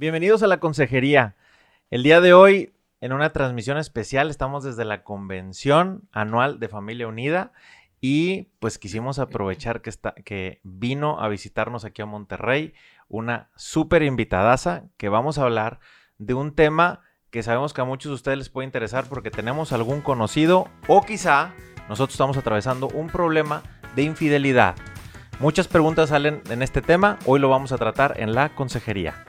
Bienvenidos a la consejería. El día de hoy, en una transmisión especial, estamos desde la convención anual de Familia Unida y pues quisimos aprovechar que, está, que vino a visitarnos aquí a Monterrey una súper invitadaza que vamos a hablar de un tema que sabemos que a muchos de ustedes les puede interesar porque tenemos algún conocido o quizá nosotros estamos atravesando un problema de infidelidad. Muchas preguntas salen en este tema, hoy lo vamos a tratar en la consejería.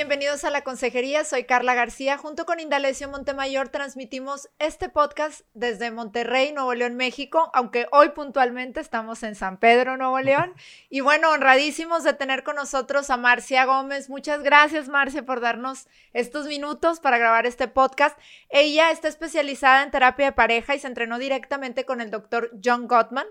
Bienvenidos a la consejería. Soy Carla García. Junto con Indalecio Montemayor transmitimos este podcast desde Monterrey, Nuevo León, México, aunque hoy puntualmente estamos en San Pedro, Nuevo León. Y bueno, honradísimos de tener con nosotros a Marcia Gómez. Muchas gracias, Marcia, por darnos estos minutos para grabar este podcast. Ella está especializada en terapia de pareja y se entrenó directamente con el doctor John Gottman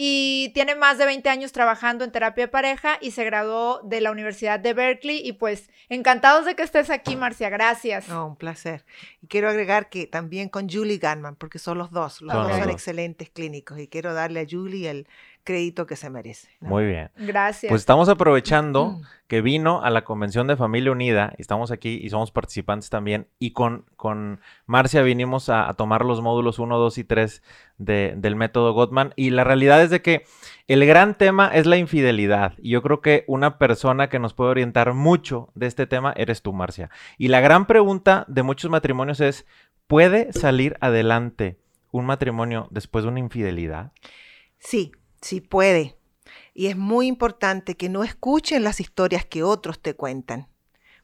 y tiene más de 20 años trabajando en terapia de pareja y se graduó de la Universidad de Berkeley y pues encantados de que estés aquí, Marcia, gracias. No, un placer. Y quiero agregar que también con Julie Gunman, porque son los dos, los dos son excelentes clínicos y quiero darle a Julie el crédito que se merece. Muy bien. Gracias. Pues estamos aprovechando mm. que vino a la Convención de Familia Unida, y estamos aquí y somos participantes también, y con, con Marcia vinimos a, tomar los módulos 1, 2 y 3 del método Gottman, y la realidad es de que el gran tema es la infidelidad, y yo creo que una persona que nos puede orientar mucho de este tema eres tú, Marcia. Y la gran pregunta de muchos matrimonios es, ¿puede salir adelante un matrimonio después de una infidelidad? Sí, Sí puede. Y es muy importante que no escuchen las historias que otros te cuentan.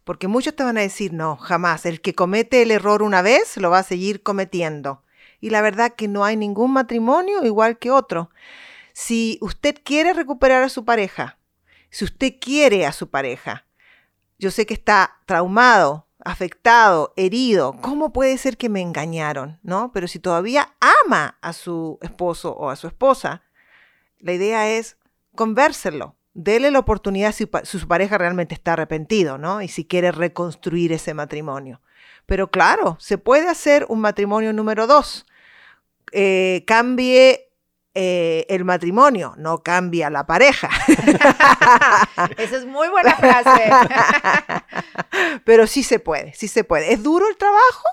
Porque muchos te van a decir, no, jamás. El que comete el error una vez lo va a seguir cometiendo. Y la verdad que no hay ningún matrimonio igual que otro. Si usted quiere recuperar a su pareja, si usted quiere a su pareja, yo sé que está traumado, afectado, herido, ¿cómo puede ser que me engañaron? ¿No? Pero si todavía ama a su esposo o a su esposa, la idea es convérselo. Dele la oportunidad si, su pareja realmente está arrepentido, ¿no? Y si quiere reconstruir ese matrimonio. Pero claro, se puede hacer un matrimonio número dos. Eh, cambie eh, el matrimonio, no cambia la pareja. Esa es muy buena frase. pero sí se puede, sí se puede. Es duro el trabajo,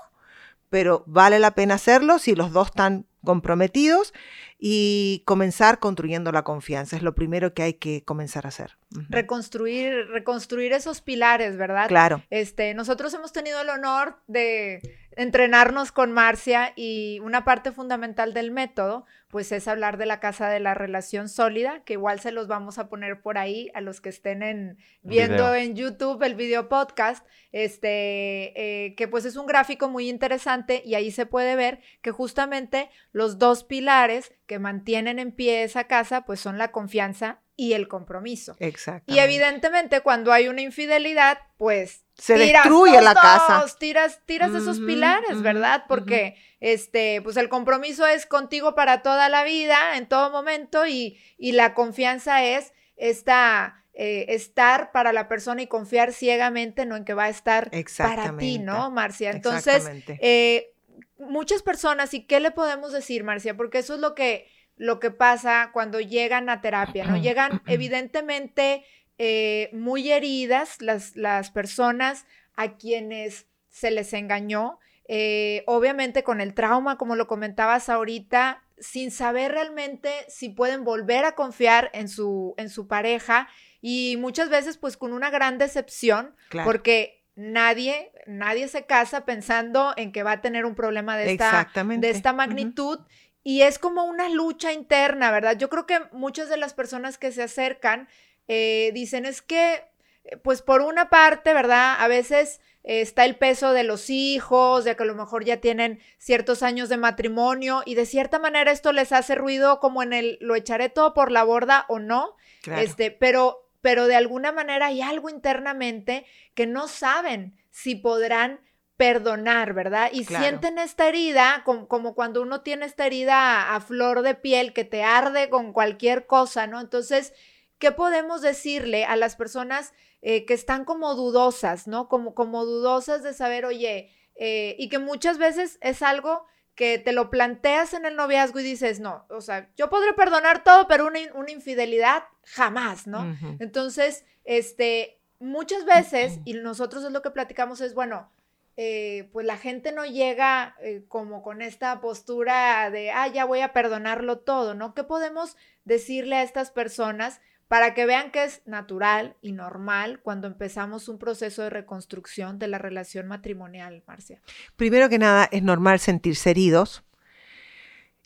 pero vale la pena hacerlo si los dos están comprometidos y comenzar construyendo la confianza. Es lo primero que hay que comenzar a hacer. Reconstruir, reconstruir esos pilares, ¿verdad? Claro. Este, nosotros hemos tenido el honor de entrenarnos con Marcia y una parte fundamental del método, pues es hablar de la casa de la relación sólida, que igual se los vamos a poner por ahí a los que estén en, viendo en YouTube el video podcast, este, eh, que pues es un gráfico muy interesante y ahí se puede ver que justamente los dos pilares que mantienen en pie esa casa, pues son la confianza y el compromiso. Exacto. Y evidentemente cuando hay una infidelidad, pues se destruye la casa. Tiras, tiras esos pilares, ¿verdad? Porque este, pues el compromiso es contigo para toda la vida, en todo momento, y, y la confianza es esta, eh, estar para la persona y confiar ciegamente, no en que va a estar para ti, ¿no, Marcia? Entonces, eh, muchas personas, ¿y qué le podemos decir, Marcia? Porque eso es lo que lo que pasa cuando llegan a terapia, ¿no? Llegan evidentemente eh, muy heridas las, las, personas a quienes se les engañó, eh, obviamente con el trauma, como lo comentabas ahorita, sin saber realmente si pueden volver a confiar en su, en su pareja y muchas veces pues con una gran decepción, porque nadie, nadie se casa pensando en que va a tener un problema de esta, de esta magnitud. Y es como una lucha interna, ¿verdad? Yo creo que muchas de las personas que se acercan eh, dicen es que, eh, pues por una parte, ¿verdad? A veces eh, está el peso de los hijos, de que a lo mejor ya tienen ciertos años de matrimonio y de cierta manera esto les hace ruido como en el lo echaré todo por la borda o no, este, pero, pero de alguna manera hay algo internamente que no saben si podrán perdonar, ¿verdad? Y sienten esta herida como, cuando uno tiene esta herida a, flor de piel que te arde con cualquier cosa, ¿no? Entonces, ¿qué podemos decirle a las personas eh, que están como dudosas, ¿no? Como, como dudosas de saber, oye, eh, y que muchas veces es algo que te lo planteas en el noviazgo y dices, no, o sea, yo podré perdonar todo, pero una, una infidelidad jamás, ¿no? Entonces, este, muchas veces, y nosotros es lo que platicamos, es, bueno, eh, pues la gente no llega eh, como con esta postura de, ah, ya voy a perdonarlo todo, ¿no? ¿Qué podemos decirle a estas personas para que vean que es natural y normal cuando empezamos un proceso de reconstrucción de la relación matrimonial, Marcia? Primero que nada, es normal sentirse heridos.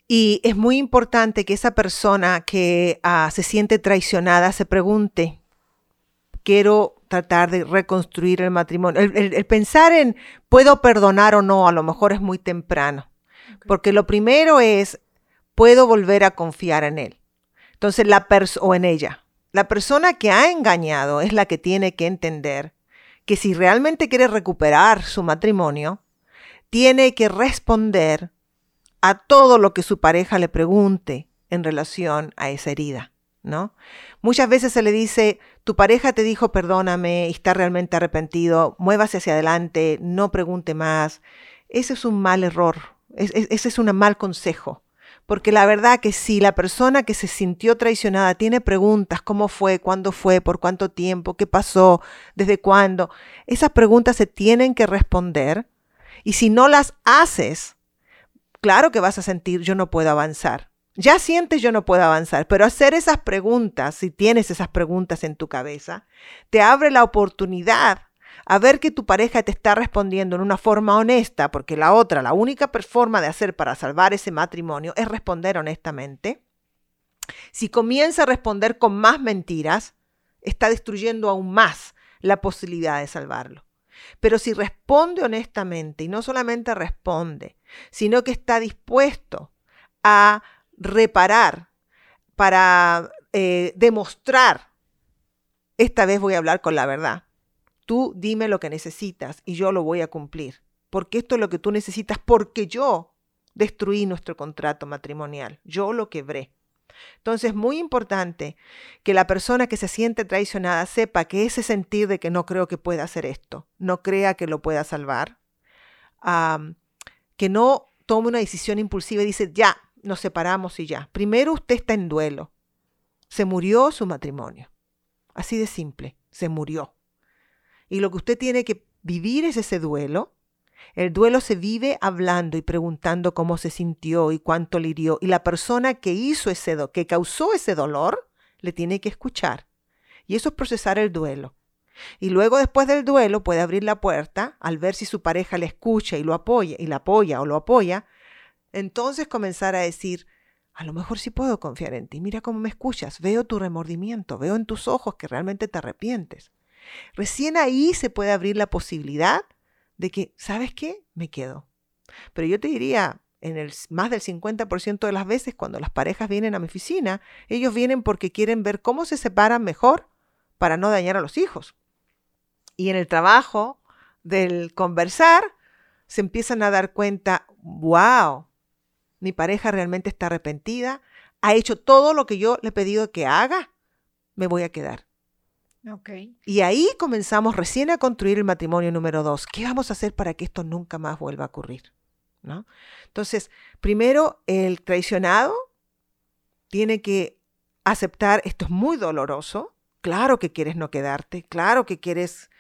Y es muy importante que esa persona que ah, se siente traicionada se pregunte, quiero tratar de reconstruir el matrimonio. El, pensar en puedo perdonar o no, a lo mejor es muy temprano. Porque lo primero es, puedo volver a confiar en él. Entonces, la o en ella. La persona que ha engañado es la que tiene que entender que si realmente quiere recuperar su matrimonio, tiene que responder a todo lo que su pareja le pregunte en relación a esa herida. ¿no? Muchas veces se le dice, tu pareja te dijo perdóname y está realmente arrepentido, muévase hacia adelante, no pregunte más. Ese es un mal error, ese es un mal consejo. Porque la verdad que si la persona que se sintió traicionada tiene preguntas, ¿cómo fue? ¿Cuándo fue? ¿Por cuánto tiempo? ¿Qué pasó? ¿Desde cuándo? Esas preguntas se tienen que responder. Y si no las haces, claro que vas a sentir yo no puedo avanzar. Ya sientes yo no puedo avanzar, pero hacer esas preguntas, si tienes esas preguntas en tu cabeza, te abre la oportunidad a ver que tu pareja te está respondiendo en una forma honesta, porque la otra, la única forma de hacer para salvar ese matrimonio es responder honestamente. Si comienza a responder con más mentiras, está destruyendo aún más la posibilidad de salvarlo. Pero si responde honestamente y no solamente responde, sino que está dispuesto a reparar, para eh, demostrar, esta vez voy a hablar con la verdad. Tú dime lo que necesitas y yo lo voy a cumplir. Porque esto es lo que tú necesitas, porque yo destruí nuestro contrato matrimonial, yo lo quebré. Entonces es muy importante que la persona que se siente traicionada sepa que ese sentir de que no creo que pueda hacer esto, no crea que lo pueda salvar, que no tome una decisión impulsiva y dice, ya, nos separamos y ya. Primero usted está en duelo. Se murió su matrimonio. Así de simple, se murió. Y lo que usted tiene que vivir es ese duelo. El duelo se vive hablando y preguntando cómo se sintió y cuánto le hirió. Y la persona que hizo ese do que causó ese dolor, le tiene que escuchar. Y eso es procesar el duelo. Y luego después del duelo puede abrir la puerta al ver si su pareja le escucha y lo apoya y la apoya o lo apoya entonces comenzar a decir, a lo mejor sí puedo confiar en ti, mira cómo me escuchas, veo tu remordimiento, veo en tus ojos que realmente te arrepientes. Recién ahí se puede abrir la posibilidad de que, ¿sabes qué? Me quedo. Pero yo te diría, en más del 50% de las veces cuando las parejas vienen a mi oficina, ellos vienen porque quieren ver cómo se separan mejor para no dañar a los hijos. Y en el trabajo del conversar, se empiezan a dar cuenta, wow, mi pareja realmente está arrepentida, ha hecho todo lo que yo le he pedido que haga, me voy a quedar. Okay. Y ahí comenzamos recién a construir el matrimonio número dos. ¿Qué vamos a hacer para que esto nunca más vuelva a ocurrir? ¿No? Entonces, primero, el traicionado tiene que aceptar, esto es muy doloroso, claro que quieres no quedarte, claro que quieres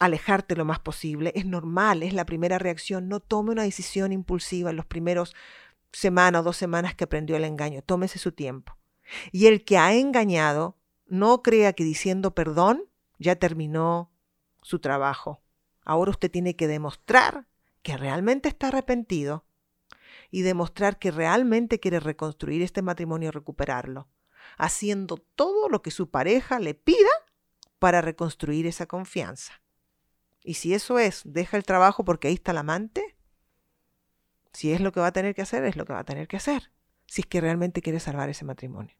alejarte lo más posible, es normal, es la primera reacción, no tome una decisión impulsiva en los primeros semana o dos semanas que aprendió el engaño. Tómese su tiempo. Y el que ha engañado, no crea que diciendo perdón ya terminó su trabajo. Ahora usted tiene que demostrar que realmente está arrepentido y demostrar que realmente quiere reconstruir este matrimonio y recuperarlo, haciendo todo lo que su pareja le pida para reconstruir esa confianza. Y si eso es, deja el trabajo porque ahí está el amante, si es lo que va a tener que hacer, es lo que va a tener que hacer, si es que realmente quiere salvar ese matrimonio.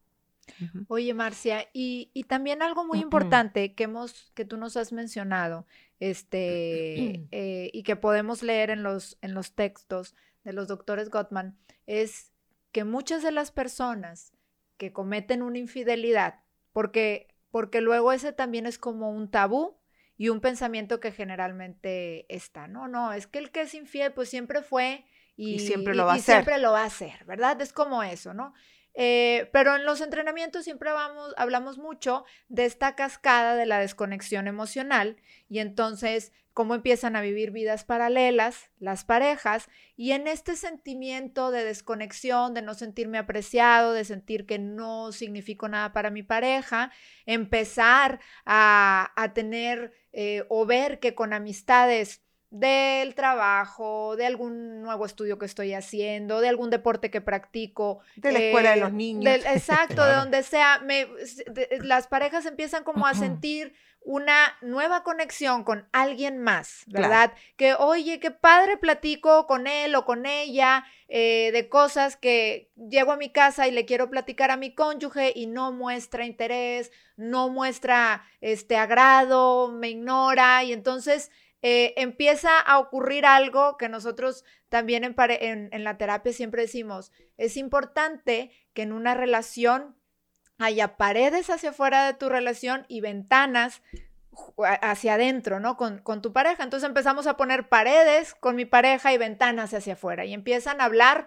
Oye, Marcia, y, también algo muy importante que hemos, que tú nos has mencionado, este, eh, y que podemos leer en los, en los textos de los doctores Gottman, es que muchas de las personas que cometen una infidelidad porque, porque luego ese también es como un tabú y un pensamiento que generalmente está, no, no, es que el que es infiel pues siempre fue y, siempre lo va a hacer. Siempre lo va a hacer, ¿verdad? Es como eso, ¿no? Eh, pero en los entrenamientos siempre vamos, hablamos mucho de esta cascada de la desconexión emocional y entonces cómo empiezan a vivir vidas paralelas las parejas y en este sentimiento de desconexión, de no sentirme apreciado, de sentir que no significo nada para mi pareja, empezar a, tener eh, o ver que con amistades del trabajo, de algún nuevo estudio que estoy haciendo, de algún deporte que practico. De la escuela de los eh, niños. exacto, de donde sea. Me, las parejas empiezan como a sentir una nueva conexión con alguien más, ¿verdad? Que, oye, qué padre platico con él o con ella eh, de cosas que llego a mi casa y le quiero platicar a mi cónyuge y no muestra interés, no muestra este agrado, me ignora y entonces eh, empieza a ocurrir algo que nosotros también en, la terapia siempre decimos, es importante que en una relación haya paredes hacia afuera de tu relación y ventanas hacia adentro, ¿no? Con, con, tu pareja. Entonces empezamos a poner paredes con mi pareja y ventanas hacia afuera y empiezan a hablar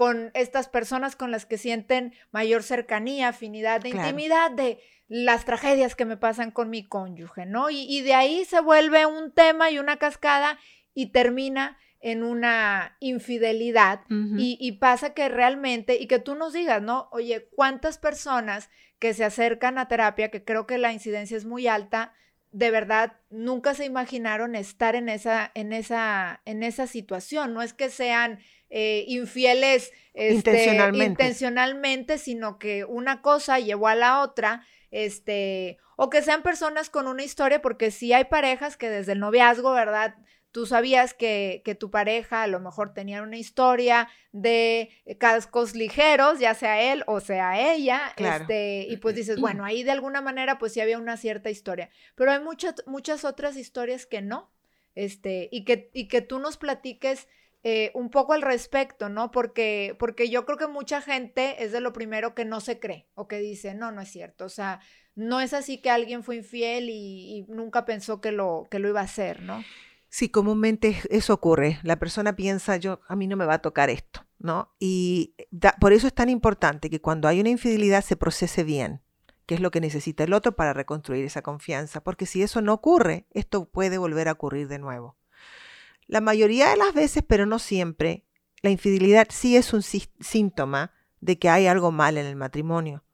con estas personas con las que sienten mayor cercanía, afinidad, de intimidad, de las tragedias que me pasan con mi cónyuge, ¿no? Y, de ahí se vuelve un tema y una cascada y termina en una infidelidad y, y, pasa que realmente, y que tú nos digas, ¿no? Oye, ¿cuántas personas que se acercan a terapia, que creo que la incidencia es muy alta, de verdad nunca se imaginaron estar en esa, en esa, en esa situación? No es que sean eh, infieles este, intencionalmente. intencionalmente, sino que una cosa llevó a la otra este, o que sean personas con una historia, porque sí hay parejas que desde el noviazgo, ¿verdad? Tú sabías que, que tu pareja a lo mejor tenía una historia de cascos ligeros, ya sea él o sea ella, este, y pues dices, bueno, ahí de alguna manera pues sí había una cierta historia, pero hay muchas, muchas otras historias que no, este, y que, y que tú nos platiques eh, un poco al respecto, ¿no? Porque, porque yo creo que mucha gente es de lo primero que no se cree o que dice, no, no es cierto. O sea, no es así que alguien fue infiel y, nunca pensó que lo, que lo iba a hacer, ¿no? Sí, comúnmente eso ocurre. La persona piensa, yo, a mí no me va a tocar esto, ¿no? Y por eso es tan importante que cuando hay una infidelidad se procese bien, que es lo que necesita el otro para reconstruir esa confianza, porque si eso no ocurre, esto puede volver a ocurrir de nuevo. La mayoría de las veces, pero no siempre, la infidelidad sí es un síntoma de que hay algo mal en el matrimonio.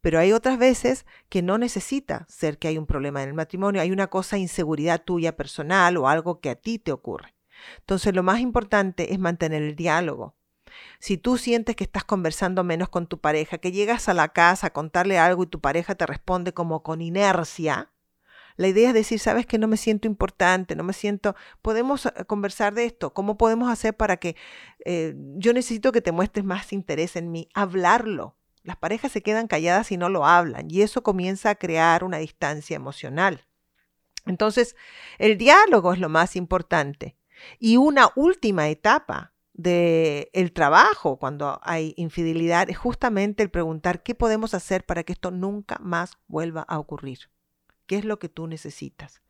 Pero hay otras veces que no necesita ser que hay un problema en el matrimonio, hay una cosa inseguridad tuya personal o algo que a ti te ocurre. Entonces lo más importante es mantener el diálogo. Si tú sientes que estás conversando menos con tu pareja, que llegas a la casa a contarle algo y tu pareja te responde como con inercia, la idea es decir, sabes que no me siento importante, no me siento, podemos eh, conversar de esto, ¿cómo podemos hacer para que eh, yo necesito que te muestres más interés en mí? Hablarlo. Las parejas se quedan calladas y no lo hablan y eso comienza a crear una distancia emocional. Entonces, el diálogo es lo más importante. Y una última etapa del el trabajo cuando hay infidelidad es justamente el preguntar qué podemos hacer para que esto nunca más vuelva a ocurrir qué es lo que tú necesitas.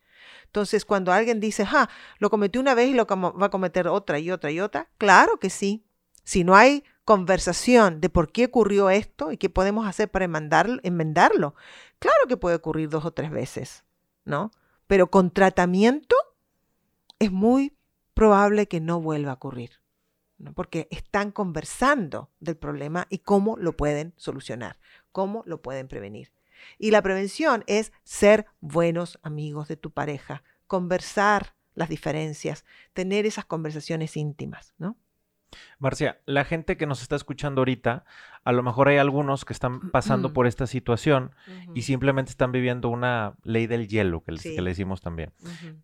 Entonces, cuando alguien dice, ah, lo cometí una vez y lo va a cometer otra y otra y otra, claro que sí. Si no hay conversación de por qué ocurrió esto y qué podemos hacer para enmendarlo, claro que puede ocurrir dos o tres veces, ¿no? Pero con tratamiento es muy probable que no vuelva a ocurrir, ¿no? porque están conversando del problema y cómo lo pueden solucionar, cómo lo pueden prevenir. Y la prevención es ser buenos amigos de tu pareja, conversar las diferencias, tener esas conversaciones íntimas, ¿no? Marcia, la gente que nos está escuchando ahorita, a lo mejor hay algunos que están pasando por esta situación y simplemente están viviendo una ley del hielo, que, le decimos también.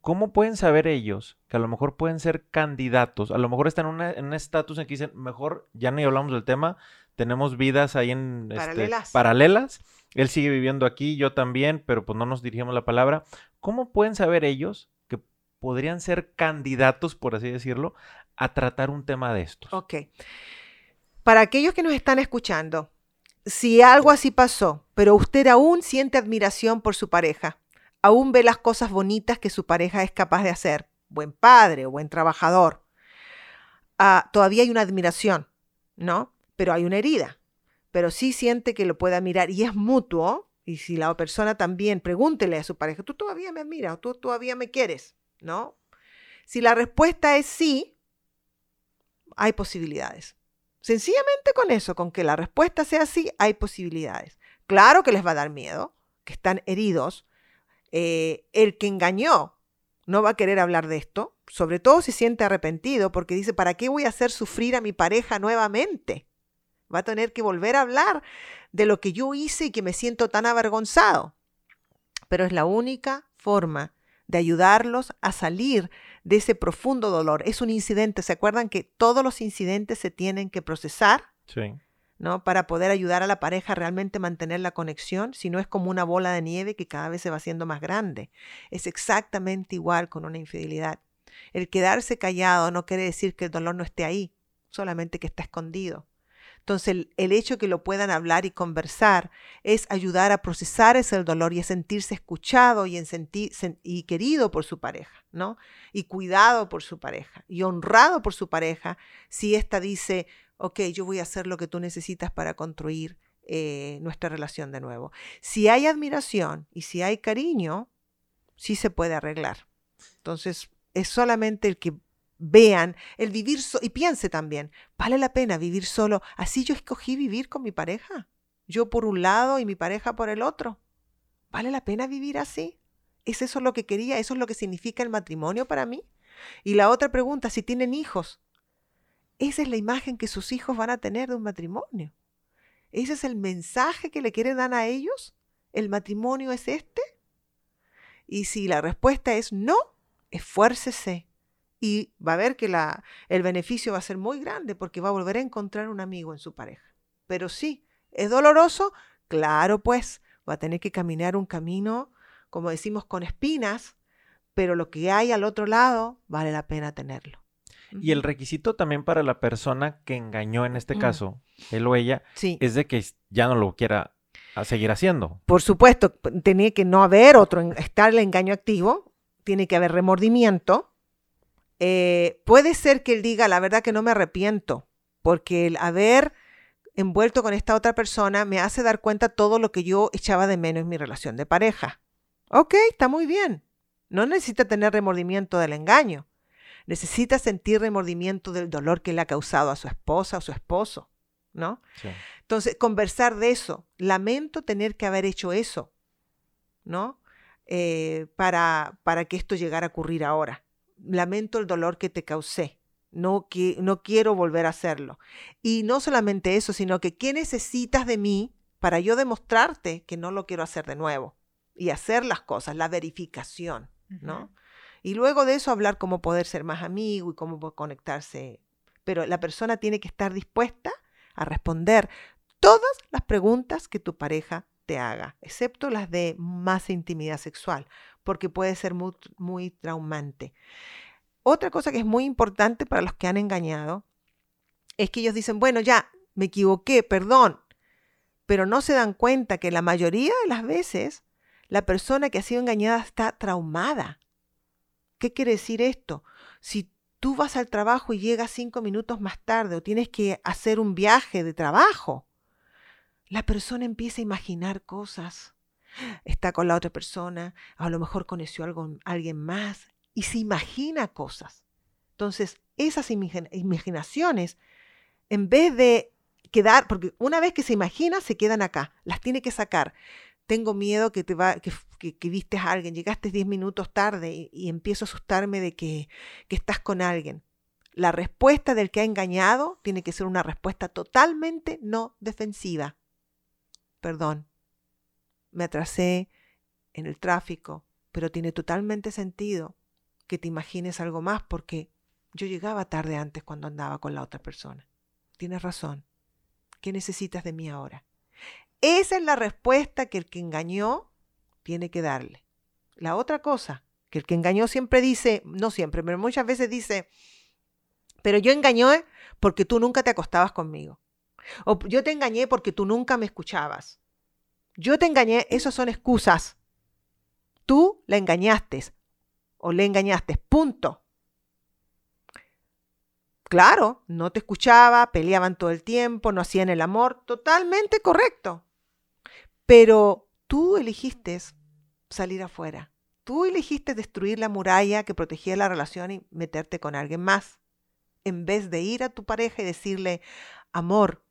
¿Cómo pueden saber ellos que a lo mejor pueden ser candidatos? A lo mejor están en, un estatus en que dicen, mejor ya ni hablamos del tema, tenemos vidas ahí en este, paralelas él sigue viviendo aquí, yo también, pero pues no nos dirigimos la palabra. ¿Cómo pueden saber ellos que podrían ser candidatos, por así decirlo, a tratar un tema de estos? Ok. Para aquellos que nos están escuchando, si algo así pasó, pero usted aún siente admiración por su pareja, aún ve las cosas bonitas que su pareja es capaz de hacer, buen padre o buen trabajador, ah, todavía hay una admiración, ¿no? Pero hay una herida, pero sí siente que lo pueda mirar y es mutuo. Y si la persona también, pregúntele a su pareja, ¿tú todavía me admiras tú todavía me quieres? ¿No? Si la respuesta es sí, hay posibilidades. Sencillamente con eso, con que la respuesta sea sí, hay posibilidades. Claro que les va a dar miedo, que están heridos. Eh, el que engañó no va a querer hablar de esto, sobre todo si siente arrepentido, porque dice, ¿para qué voy a hacer sufrir a mi pareja nuevamente? Va a tener que volver a hablar de lo que yo hice y que me siento tan avergonzado. Pero es la única forma de ayudarlos a salir de ese profundo dolor. Es un incidente. ¿Se acuerdan que todos los incidentes se tienen que procesar? Sí. ¿no? Para poder ayudar a la pareja a realmente mantener la conexión, si no es como una bola de nieve que cada vez se va haciendo más grande. Es exactamente igual con una infidelidad. El quedarse callado no quiere decir que el dolor no esté ahí, solamente que está escondido. Entonces, el, hecho que lo puedan hablar y conversar es ayudar a procesar ese dolor y a sentirse escuchado y, querido por su pareja, ¿no? Y cuidado por su pareja y honrado por su pareja si ésta dice, ok, yo voy a hacer lo que tú necesitas para construir eh, nuestra relación de nuevo. Si hay admiración y si hay cariño, sí se puede arreglar. Entonces, es solamente el que vean el vivir y piense también, ¿vale la pena vivir solo? Así yo escogí vivir con mi pareja. Yo por un lado y mi pareja por el otro. ¿Vale la pena vivir así? ¿Es eso lo que quería? ¿Eso es lo que significa el matrimonio para mí? Y la otra pregunta, si tienen hijos, esa es la imagen que sus hijos van a tener de un matrimonio. ¿Ese es el mensaje que le quieren dar a ellos? ¿El matrimonio es este? Y si la respuesta es no, esfuércese, y va a ver que la, el beneficio va a ser muy grande porque va a volver a encontrar un amigo en su pareja. Pero sí, ¿es doloroso? Claro, pues va a tener que caminar un camino, como decimos, con espinas, pero lo que hay al otro lado vale la pena tenerlo. Y el requisito también para la persona que engañó en este mm. caso, él o ella, es de que ya no lo quiera seguir haciendo. Por supuesto, tenía que no haber otro, estar el engaño activo, tiene que haber remordimiento, eh, puede ser que él diga, la verdad que no me arrepiento, porque el haber envuelto con esta otra persona me hace dar cuenta todo lo que yo echaba de menos en mi relación de pareja. Ok, está muy bien. No necesita tener remordimiento del engaño. Necesita sentir remordimiento del dolor que le ha causado a su esposa o su esposo, ¿no? Entonces, conversar de eso. Lamento tener que haber hecho eso, ¿no? Eh, para, para que esto llegara a ocurrir ahora lamento el dolor que te causé. No, no quiero volver a hacerlo. Y no solamente eso, sino que ¿qué necesitas de mí para yo demostrarte que no lo quiero hacer de nuevo? Y hacer las cosas, la verificación, ¿no? Y luego de eso hablar cómo poder ser más amigo y cómo conectarse. Pero la persona tiene que estar dispuesta a responder todas las preguntas que tu pareja te haga, excepto las de más intimidad sexual, porque puede ser muy, muy traumante. Otra cosa que es muy importante para los que han engañado es que ellos dicen, bueno, ya, me equivoqué, perdón, pero no se dan cuenta que la mayoría de las veces la persona que ha sido engañada está traumada. ¿Qué quiere decir esto? Si tú vas al trabajo y llegas cinco minutos más tarde o tienes que hacer un viaje de trabajo, la persona empieza a imaginar cosas. Está con la otra persona, a lo mejor conoció a alguien más y se imagina cosas. Entonces, esas imaginaciones, en vez de quedar, porque una vez que se imagina, se quedan acá, las tiene que sacar. Tengo miedo que te va, que, viste a alguien, llegaste 10 minutos tarde y, empiezo a asustarme de que, que estás con alguien. La respuesta del que ha engañado tiene que ser una respuesta totalmente no defensiva perdón, me atrasé en el tráfico, pero tiene totalmente sentido que te imagines algo más porque yo llegaba tarde antes cuando andaba con la otra persona. Tienes razón. ¿Qué necesitas de mí ahora? Esa es la respuesta que el que engañó tiene que darle. La otra cosa, que el que engañó siempre dice, no siempre, pero muchas veces dice, pero yo engañé porque tú nunca te acostabas conmigo. O yo te engañé porque tú nunca me escuchabas. Yo te engañé, esas son excusas. Tú la engañaste o le engañaste, punto. Claro, no te escuchaba, peleaban todo el tiempo, no hacían el amor, totalmente correcto. Pero tú elegiste salir afuera. Tú elegiste destruir la muralla que protegía la relación y meterte con alguien más, en vez de ir a tu pareja y decirle, amor,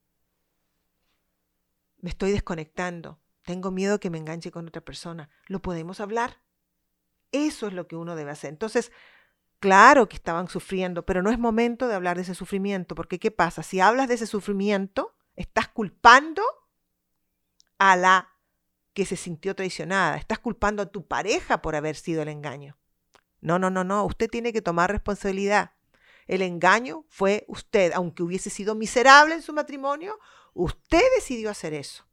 me estoy desconectando, tengo miedo que me enganche con otra persona, ¿lo podemos hablar? Eso es lo que uno debe hacer. Entonces, claro que estaban sufriendo, pero no es momento de hablar de ese sufrimiento, porque ¿qué pasa? Si hablas de ese sufrimiento, estás culpando a la que se sintió traicionada, estás culpando a tu pareja por haber sido el engaño. No, no, no, no, usted tiene que tomar responsabilidad. El engaño fue usted, aunque hubiese sido miserable en su matrimonio, usted decidió hacer eso.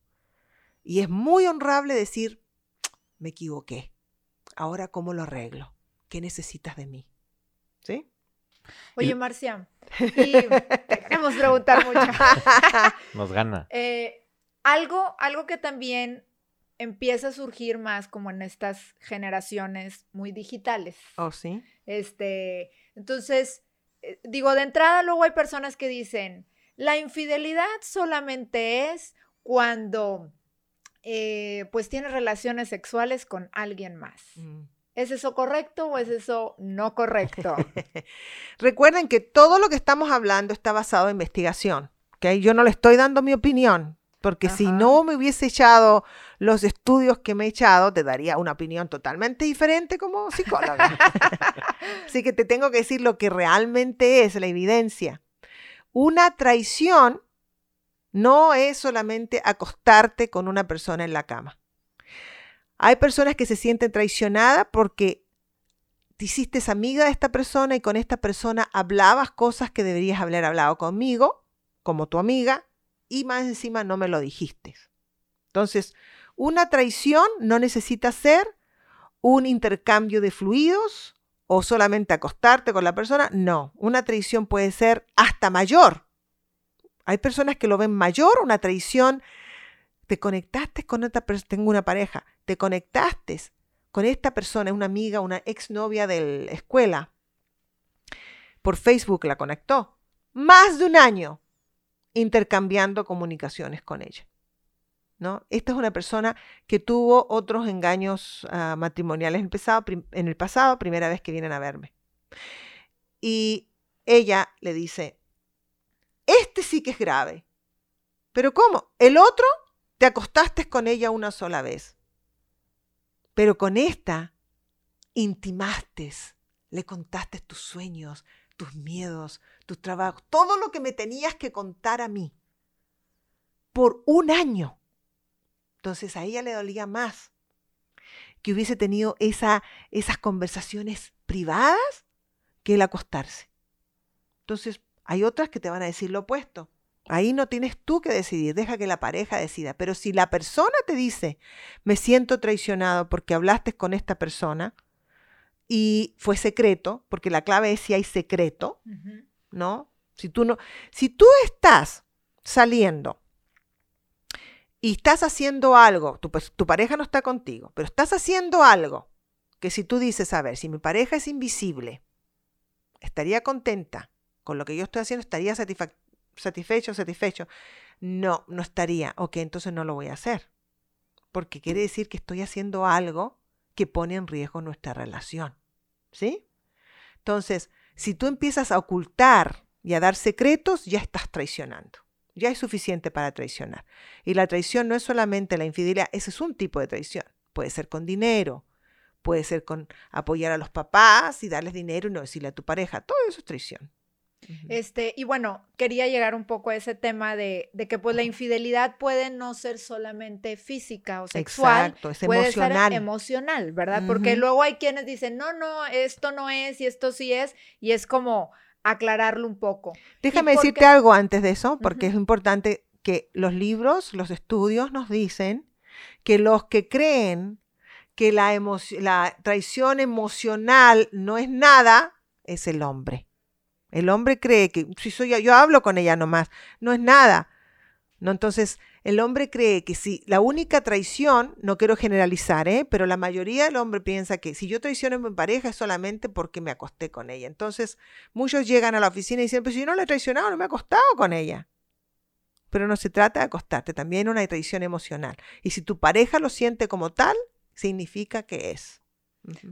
Y es muy honrable decir, me equivoqué. Ahora, ¿cómo lo arreglo? ¿Qué necesitas de mí? ¿Sí? Oye, Marcia, y queremos preguntar mucho. Nos gana. Eh, algo, algo que también empieza a surgir más como en estas generaciones muy digitales. Oh, sí. Este, entonces, eh, digo, de entrada luego hay personas que dicen, la infidelidad solamente es cuando eh, pues tienes relaciones sexuales con alguien más. Mm. ¿Es eso correcto o es eso no correcto? Recuerden que todo lo que estamos hablando está basado en investigación. ¿okay? Yo no le estoy dando mi opinión, porque si no me hubiese echado los estudios que me he echado, te daría una opinión totalmente diferente como psicóloga. Así que te tengo que decir lo que realmente es la evidencia. Una traición no es solamente acostarte con una persona en la cama. Hay personas que se sienten traicionadas porque te hiciste amiga de esta persona y con esta persona hablabas cosas que deberías haber hablado conmigo, como tu amiga, y más encima no me lo dijiste. Entonces, una traición no necesita ser un intercambio de fluidos o solamente acostarte con la persona. No, una traición puede ser hasta mayor. Hay personas que lo ven mayor, una traición. Te conectaste con otra persona, tengo una pareja, te conectaste con esta persona, una amiga, una exnovia de la escuela. Por Facebook la conectó. Más de un año intercambiando comunicaciones con ella. ¿No? Esta es una persona que tuvo otros engaños ah, matrimoniales en el pasado, primera vez que vienen a verme. Y ella le dice, este sí que es grave. Pero ¿cómo? El otro te acostaste con ella una sola vez. Pero con esta intimaste, le contaste tus sueños, tus miedos, tus trabajos, todo lo que me tenías que contar a mí. Por un año. Entonces a ella le dolía más que hubiese tenido esa, esas conversaciones privadas que el acostarse. Entonces, hay otras que te van a decir lo opuesto. Ahí no tienes tú que decidir, deja que la pareja decida. Pero si la persona te dice, me siento traicionado porque hablaste con esta persona y fue secreto, porque la clave es si hay secreto, ¿no? Si tú no, si tú estás saliendo y estás haciendo algo, tu, tu pareja no está contigo, pero estás haciendo algo que si tú dices, a ver, si mi pareja es invisible, estaría contenta con lo que yo estoy haciendo, estaría satisfecho, satisfecho. No, no estaría. Ok, entonces no lo voy a hacer. Porque quiere decir que estoy haciendo algo que pone en riesgo nuestra relación. ¿Sí? Entonces, si tú empiezas a ocultar y a dar secretos, ya estás traicionando. Ya es suficiente para traicionar. Y la traición no es solamente la infidelidad, ese es un tipo de traición. Puede ser con dinero, puede ser con apoyar a los papás y darles dinero y no decirle a tu pareja. Todo eso es traición. Este, y bueno, quería llegar un poco a ese tema de, que pues la infidelidad puede no ser solamente física o sexual, Exacto, es puede emocional. ser emocional, ¿verdad? Porque luego hay quienes dicen, no, no, esto no es y esto sí es, y es como aclararlo un poco. Déjame decirte algo antes de eso, porque es importante que los libros, los estudios nos dicen que los que creen que la, la traición emocional no es nada, es el hombre. El hombre cree que si soy yo, yo hablo con ella nomás, no es nada. ¿no? Entonces, el hombre cree que si la única traición, no quiero generalizar, ¿eh? pero la mayoría del hombre piensa que si yo traiciono a mi pareja es solamente porque me acosté con ella. Entonces, muchos llegan a la oficina y dicen, pues si yo no le he traicionado, no me he acostado con ella. Pero no se trata de acostarte, también una traición emocional. Y si tu pareja lo siente como tal, significa que es.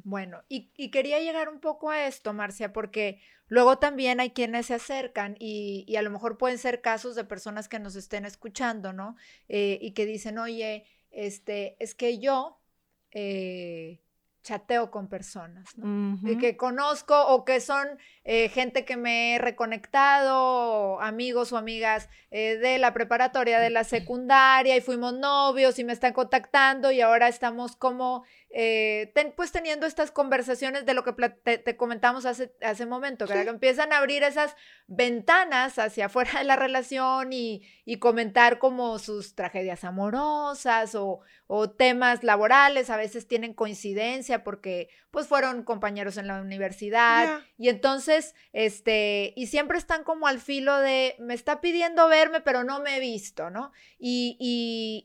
Bueno, y, quería llegar un poco a esto, Marcia, porque luego también hay quienes se acercan y, a lo mejor pueden ser casos de personas que nos estén escuchando, ¿no? Eh, y que dicen, oye, este, es que yo eh, chateo con personas, ¿no? que conozco o que son eh, gente que me he reconectado, amigos o amigas de la preparatoria, de la secundaria, y fuimos novios y me están contactando y ahora estamos como eh, pues teniendo estas conversaciones de lo que te, comentamos hace, hace momento, que empiezan a abrir esas ventanas hacia afuera de la relación y, comentar como sus tragedias amorosas o, temas laborales, a veces tienen coincidencia porque pues fueron compañeros en la universidad y entonces, este, y siempre están como al filo de, me está pidiendo verme, pero no me he visto, ¿no? Y,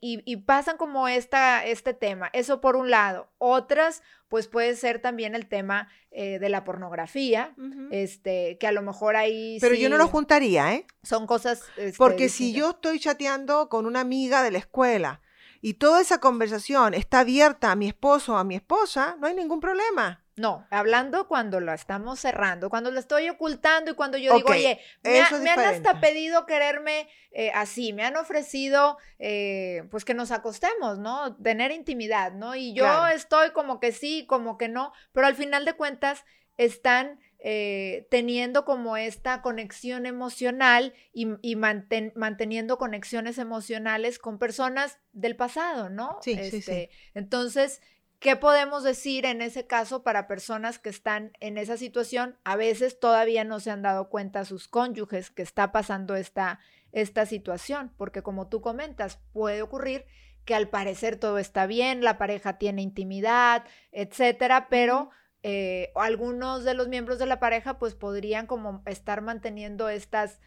y, pasan como esta, este tema, eso por un lado. Otras, pues puede ser también el tema eh, de la pornografía, este, que a lo mejor ahí... Pero yo no lo juntaría, ¿eh? Son cosas... Este, Porque si yo estoy chateando con una amiga de la escuela y toda esa conversación está abierta a mi esposo o a mi esposa, no hay ningún problema. No, hablando cuando lo estamos cerrando, cuando lo estoy ocultando y cuando yo digo, oye, me, han hasta pedido quererme eh, así, me han ofrecido, eh, pues que nos acostemos, ¿no? Tener intimidad, ¿no? Y yo estoy como que sí, como que no, pero al final de cuentas están eh, teniendo como esta conexión emocional y, manteniendo conexiones emocionales con personas del pasado, ¿no? Sí, sí, sí. Este, entonces, ¿Qué podemos decir en ese caso para personas que están en esa situación? A veces todavía no se han dado cuenta sus cónyuges que está pasando esta, esta situación, porque como tú comentas, puede ocurrir que al parecer todo está bien, la pareja tiene intimidad, etcétera, pero eh, algunos de los miembros de la pareja pues podrían como estar manteniendo estas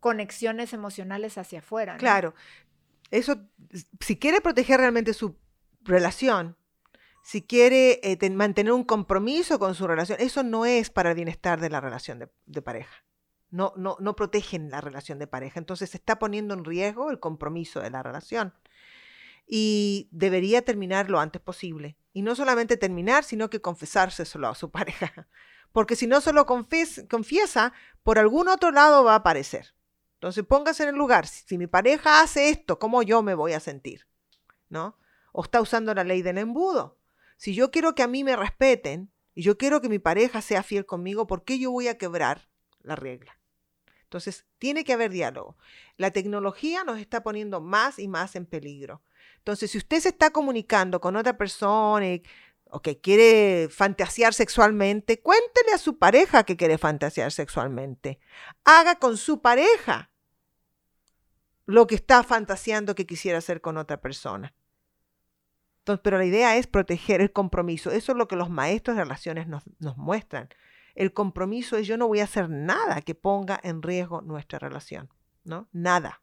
conexiones emocionales hacia afuera. Claro, eso, si quiere proteger realmente su relación, si quiere eh, mantener un compromiso con su relación, eso no es para el bienestar de la relación de, pareja. No, no, no protegen la relación de pareja. Entonces se está poniendo en riesgo el compromiso de la relación. Y debería terminar lo antes posible. Y no solamente terminar, sino que confesárselo a su pareja. Porque si no se lo confiesa, por algún otro lado va a aparecer. Entonces póngase en el lugar. Si mi pareja hace esto, ¿cómo yo me voy a sentir? ¿No? O está usando la ley del embudo. Si yo quiero que a mí me respeten y yo quiero que mi pareja sea fiel conmigo, ¿por qué yo voy a quebrar la regla? Entonces, tiene que haber diálogo. La tecnología nos está poniendo más y más en peligro. Entonces, si usted se está comunicando con otra persona o que quiere fantasear sexualmente, cuéntele a su pareja que quiere fantasear sexualmente. Haga con su pareja lo que está fantaseando que quisiera hacer con otra persona pero la idea es proteger el compromiso. Eso es lo que los maestros de relaciones nos, muestran. El compromiso es yo no voy a hacer nada que ponga en riesgo nuestra relación, ¿no? Nada.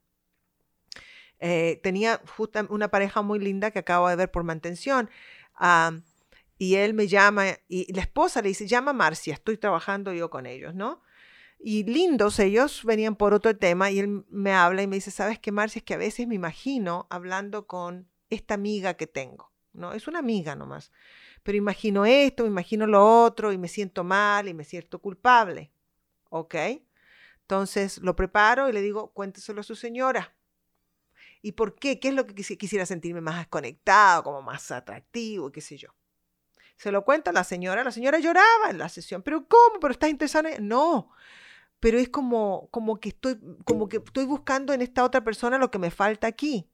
Eh, tenía justo una pareja muy linda que acabo de ver por mantención. y él me llama y la esposa le dice, llama a Marcia, estoy trabajando yo con ellos, ¿no? Y lindos ellos, venían por otro tema y él me habla y me dice, ¿sabes qué, Marcia? Es que a veces me imagino hablando con esta amiga que tengo. ¿No? Es una amiga nomás. Pero imagino esto, imagino lo otro y me siento mal y me siento culpable. ¿Ok? Entonces lo preparo y le digo, cuénteselo a su señora. ¿Y por qué? ¿Qué es lo que quisiera sentirme más conectado, como más atractivo, qué sé yo? Se lo cuenta la señora, la señora lloraba en la sesión, pero ¿cómo? ¿Pero estás interesada en No, pero es como, como, que estoy, como que estoy buscando en esta otra persona lo que me falta aquí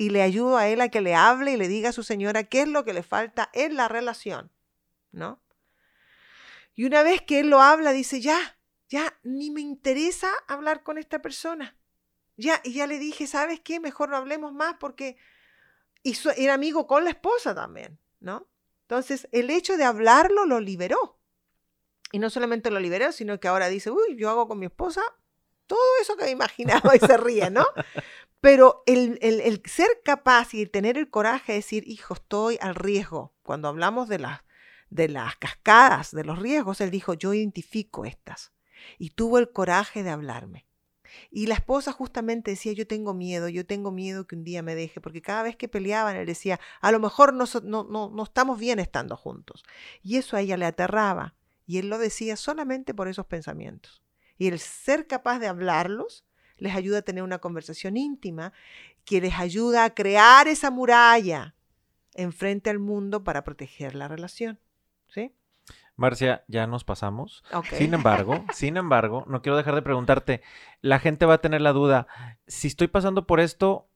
y le ayudo a él a que le hable y le diga a su señora qué es lo que le falta en la relación, ¿no? Y una vez que él lo habla, dice, ya, ya, ni me interesa hablar con esta persona. Ya, y ya le dije, ¿sabes qué? Mejor no hablemos más porque y era amigo con la esposa también, ¿no? Entonces, el hecho de hablarlo lo liberó. Y no solamente lo liberó, sino que ahora dice, uy, yo hago con mi esposa todo eso que me imaginaba y se ríe, ¿no? Pero el, el- ser capaz y tener el coraje de decir, hijo, estoy al riesgo. Cuando hablamos de las, de las cascadas, de los riesgos, él dijo, yo identifico estas. Y tuvo el coraje de hablarme. Y la esposa justamente decía, yo tengo miedo, yo tengo miedo que un día me deje, porque cada vez que peleaban, él decía, a lo mejor no, no, no, no estamos bien estando juntos. Y eso a ella le aterraba. Y él lo decía solamente por esos pensamientos. Y el ser capaz de hablarlos les ayuda a tener una conversación íntima que les ayuda a crear esa muralla enfrente al mundo para proteger la relación. ¿Sí? Marcia, ya nos pasamos. Sin embargo, sin embargo, no quiero dejar de preguntarte, la gente va a tener la duda, si estoy pasando por esto,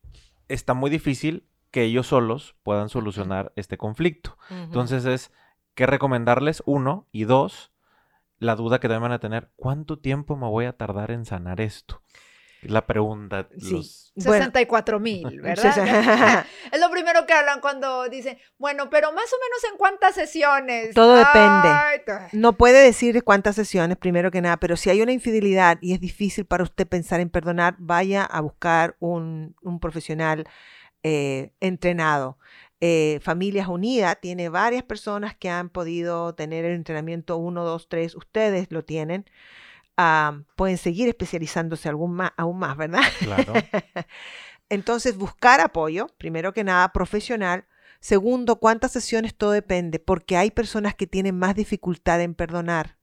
está muy difícil que ellos solos puedan solucionar este conflicto. Entonces es, ¿qué recomendarles? Uno, y dos, la duda que también van a tener, ¿cuánto tiempo me voy a tardar en sanar esto? Es La pregunta. Sí. los- Bueno. 64 mil, Sí, ¿verdad? es lo primero que hablan cuando dicen, bueno, pero más o menos en cuántas sesiones. Todo depende. Ay, No puede decir cuántas sesiones, primero que nada, pero si hay una infidelidad y es difícil para usted pensar en perdonar, vaya a buscar un, un profesional eh, entrenado. Eh, Familias Unidas tiene varias personas que han podido tener el entrenamiento 1, 2, 3, ustedes lo tienen. Pueden seguir especializándose algún más, aún más, ¿verdad? Claro. Entonces, buscar apoyo, primero que nada, profesional. Segundo, cuántas sesiones, todo depende, porque hay personas que tienen más dificultad en perdonar.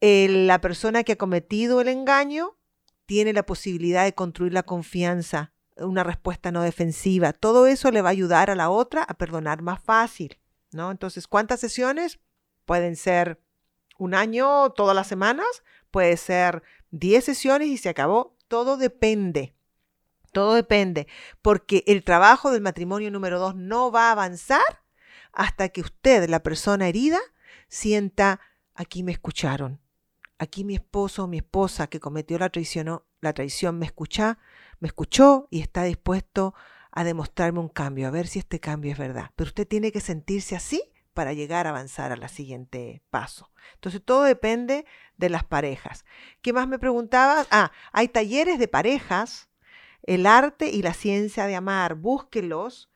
El- la persona que ha cometido el engaño tiene la posibilidad de construir la confianza, una respuesta no defensiva. Todo eso le va a ayudar a la otra a perdonar más fácil, ¿no? Entonces, ¿cuántas sesiones? Pueden ser un año, todas las semanas, puede ser 10 sesiones y se acabó. Todo depende. Todo depende, porque el trabajo del matrimonio número dos no va a avanzar hasta que usted, la persona herida, sienta, aquí me escucharon, aquí mi esposo o mi esposa que cometió la traición, la traición me escucha, me escuchó y está dispuesto a demostrarme un cambio, a ver si este cambio es verdad. Pero usted tiene que sentirse así para llegar a avanzar a la siguiente paso. Entonces todo depende de las parejas. ¿Qué más me preguntabas? Ah, hay talleres de parejas el arte y la ciencia de amar, búsquelos.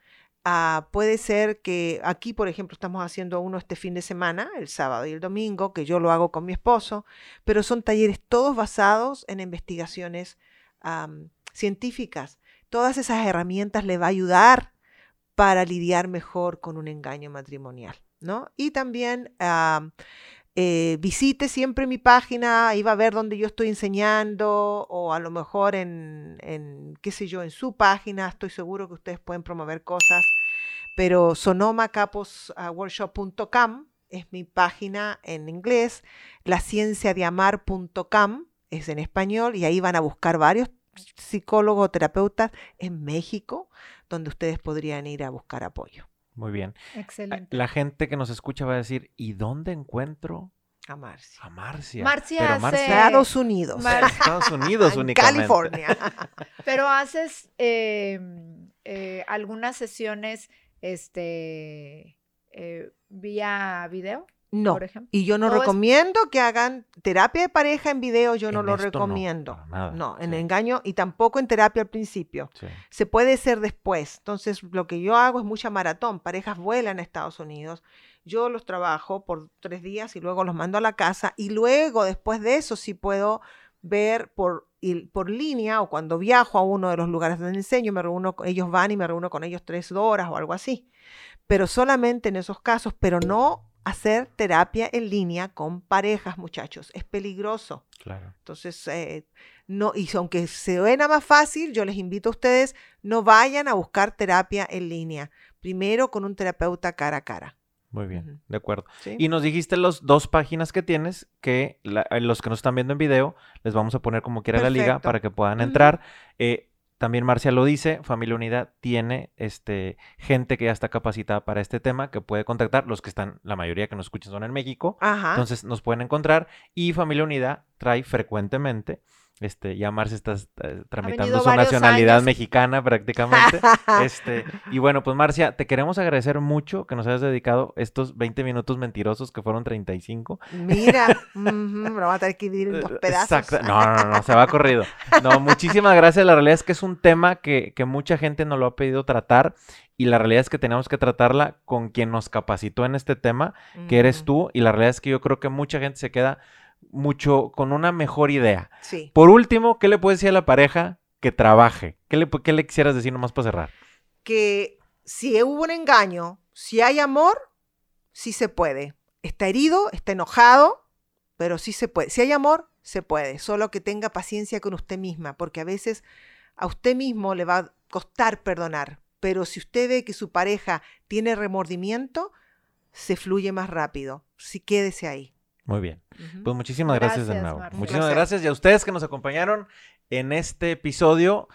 Ah, puede ser que aquí, por ejemplo, estamos haciendo uno este fin de semana, el sábado y el domingo, que yo lo hago con mi esposo, pero son talleres todos basados en investigaciones científicas. Todas esas herramientas le va a ayudar para lidiar mejor con un engaño matrimonial, ¿no? Y también am, eh, visite siempre mi página, ahí va a ver donde yo estoy enseñando o a lo mejor en, en, qué sé yo, en su página, estoy seguro que ustedes pueden promover cosas, pero sonomacaposworkshop.com es mi página en inglés, lascienciadeamar.com es en español y ahí van a buscar varios psicólogos o terapeutas en México donde ustedes podrían ir a buscar apoyo. Muy bien. Excelente. La gente que nos escucha va a decir, ¿y dónde encuentro A Marcia. a Marcia? Marcia Pero hace- Marcia Estados Unidos. Mar- Estados Unidos en únicamente. California. Pero haces eh, eh, algunas sesiones este, eh, vía video, No. por ejemplo. Y yo no Todo es- recomiendo que hagan terapia de pareja en video, yo no lo esto no, recomiendo. para nada, No, en sí. engaño y tampoco en terapia al principio. Sí. Se puede hacer después. Entonces, lo que yo hago es mucha maratón. Parejas vuelan a Estados Unidos. Yo los trabajo por tres días y luego los mando a la casa. Y luego, después de eso, sí puedo ver por, por línea o cuando viajo a uno de los lugares donde enseño, me reúno, con- ellos van y me reúno con ellos tres horas o algo así. Pero solamente en esos casos, pero no hacer terapia en línea con parejas, muchachos. Es peligroso. Claro. Entonces, eh, no, y aunque se suena más fácil, yo les invito a ustedes, no vayan a buscar terapia en línea. Primero con un terapeuta cara a cara. Muy bien, de acuerdo. ¿sí? Y nos dijiste las dos páginas que tienes, que la- a los que nos están viendo en video, les vamos a poner como quiera la liga para que puedan entrar. Eh, también Marcia lo dice, Familia Unida tiene este, gente que ya está capacitada para este tema, que puede contactar. Los que están, la mayoría que nos escuchan son en México. Ajá. Entonces nos pueden encontrar. Y Familia Unida trae frecuentemente Este, ya Marcia está tramitando su nacionalidad años. mexicana prácticamente. este, y bueno, pues Marcia, te queremos agradecer mucho que nos hayas dedicado estos 20 minutos mentirosos que fueron 35. Mira, me lo va a tener que dividir en dos pedazos. Exacto. No, no, no, se va corrido. No, muchísimas gracias. La realidad es que es un tema que, que mucha gente nos lo ha pedido tratar y la realidad es que tenemos que tratarla con quien nos capacitó en este tema, que eres tú, y la realidad es que yo creo que mucha gente se queda mucho con una mejor idea. Sí. Por último, ¿qué le puedes decir a la pareja que trabaje? ¿Qué le, qué le quisieras decir nomás para cerrar? que si hubo un engaño, si hay amor, sí se puede. Está herido, está enojado, pero sí se puede. Si hay amor, se puede. Solo que tenga paciencia con usted misma, porque a veces a usted mismo le va a costar perdonar. Pero si usted ve que su pareja tiene remordimiento, se fluye más rápido. Sí, quédese ahí. Muy bien. Pues muchísimas gracias, de Gracias, nuevo. Marcia. Muchísimas Placer. gracias y a ustedes que nos acompañaron en este episodio.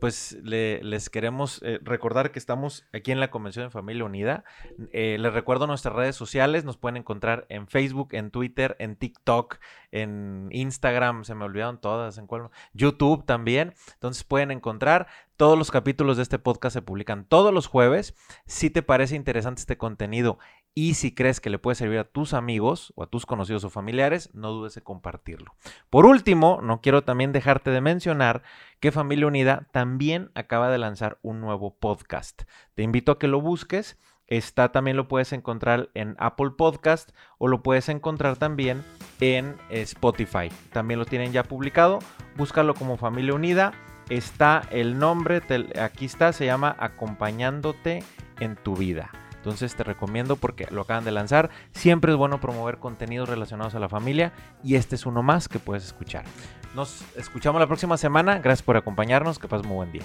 Pues le- les queremos eh, recordar que estamos aquí en la Convención de Familia Unida. Eh, les recuerdo nuestras redes sociales, nos pueden encontrar en Facebook, en Twitter, en TikTok, en Instagram, se me olvidaron todas, en cuál? YouTube también. Entonces pueden encontrar todos los capítulos de este podcast se publican todos los jueves. Si te parece interesante este contenido y si crees que le puede servir a tus amigos o a tus conocidos o familiares, no dudes en compartirlo. Por último, no quiero también dejarte de mencionar que Familia Unida también acaba de lanzar un nuevo podcast. Te invito a que lo busques. Está también lo puedes encontrar en Apple Podcast o lo puedes encontrar también en Spotify. También lo tienen ya publicado. Búscalo como Familia Unida. Está el nombre, aquí está, se llama Acompañándote en tu vida. Entonces te recomiendo porque lo acaban de lanzar. Siempre es bueno promover contenidos relacionados a la familia y este es uno más que puedes escuchar. Nos escuchamos la próxima semana. Gracias por acompañarnos. Que pases muy buen día.